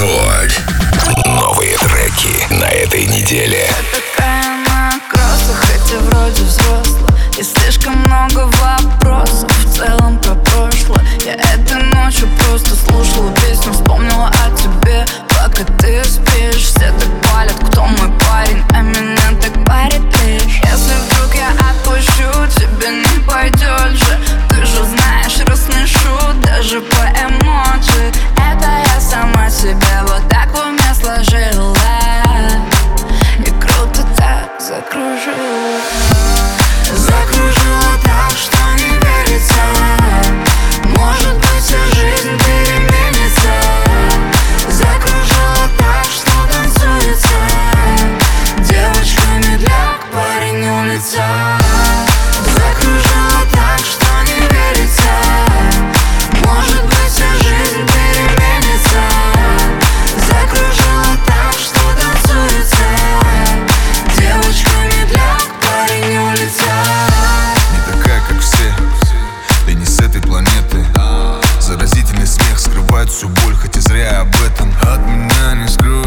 Рекорд. Новые треки на этой неделе. Я такая на кроссах, хотя вроде взрослая. И слишком много вопросов в целом про прошлое. Я этой ночью просто слышала. боль, хоть и зря об этом. От меня не скрою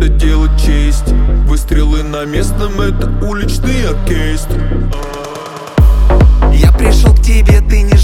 это дело честь. Выстрелы на местном, это уличный оркестр. Я пришел к тебе, ты не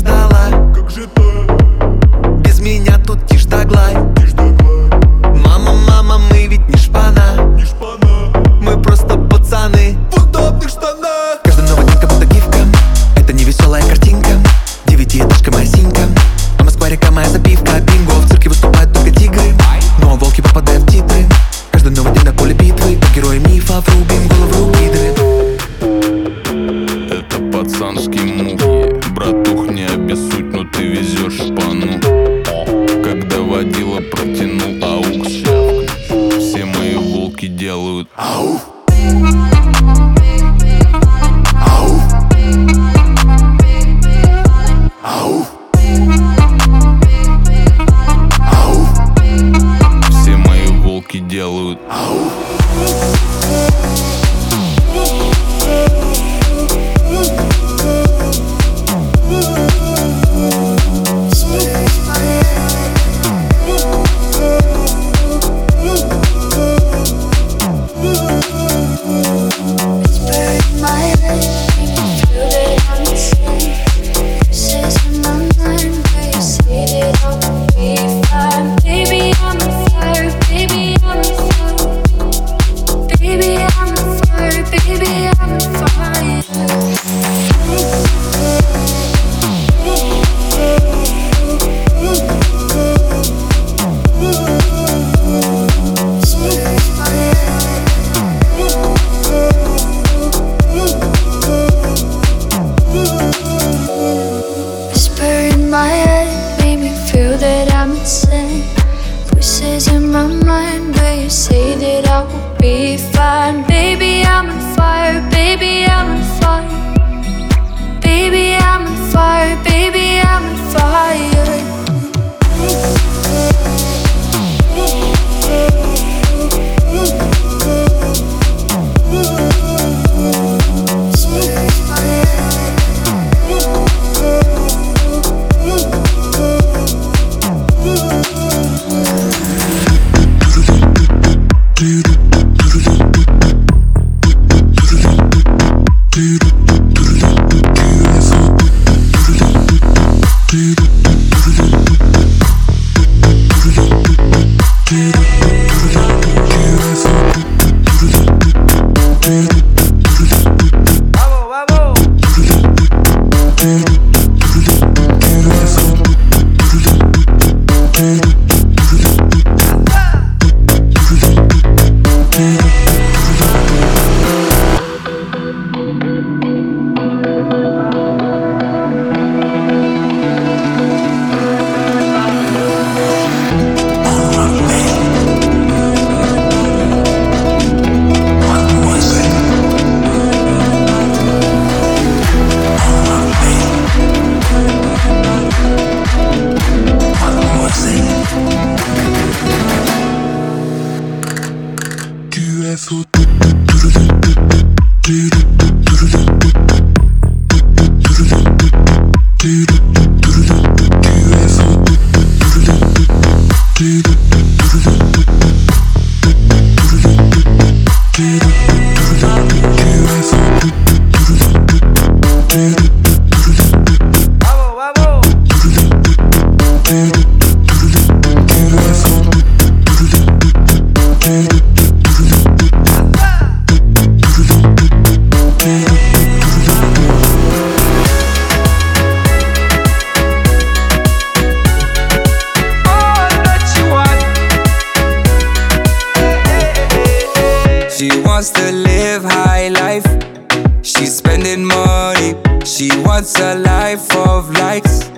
wants a life of likes.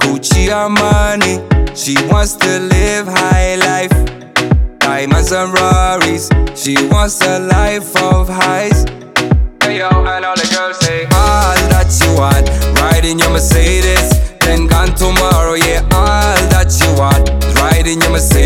Gucci Armani. She wants to live high life. Diamonds and Rarries. She wants a life of highs. Hey yo, and all the girls say all that you want. Riding your Mercedes, then gone tomorrow. Yeah, all that you want. Riding your Mercedes.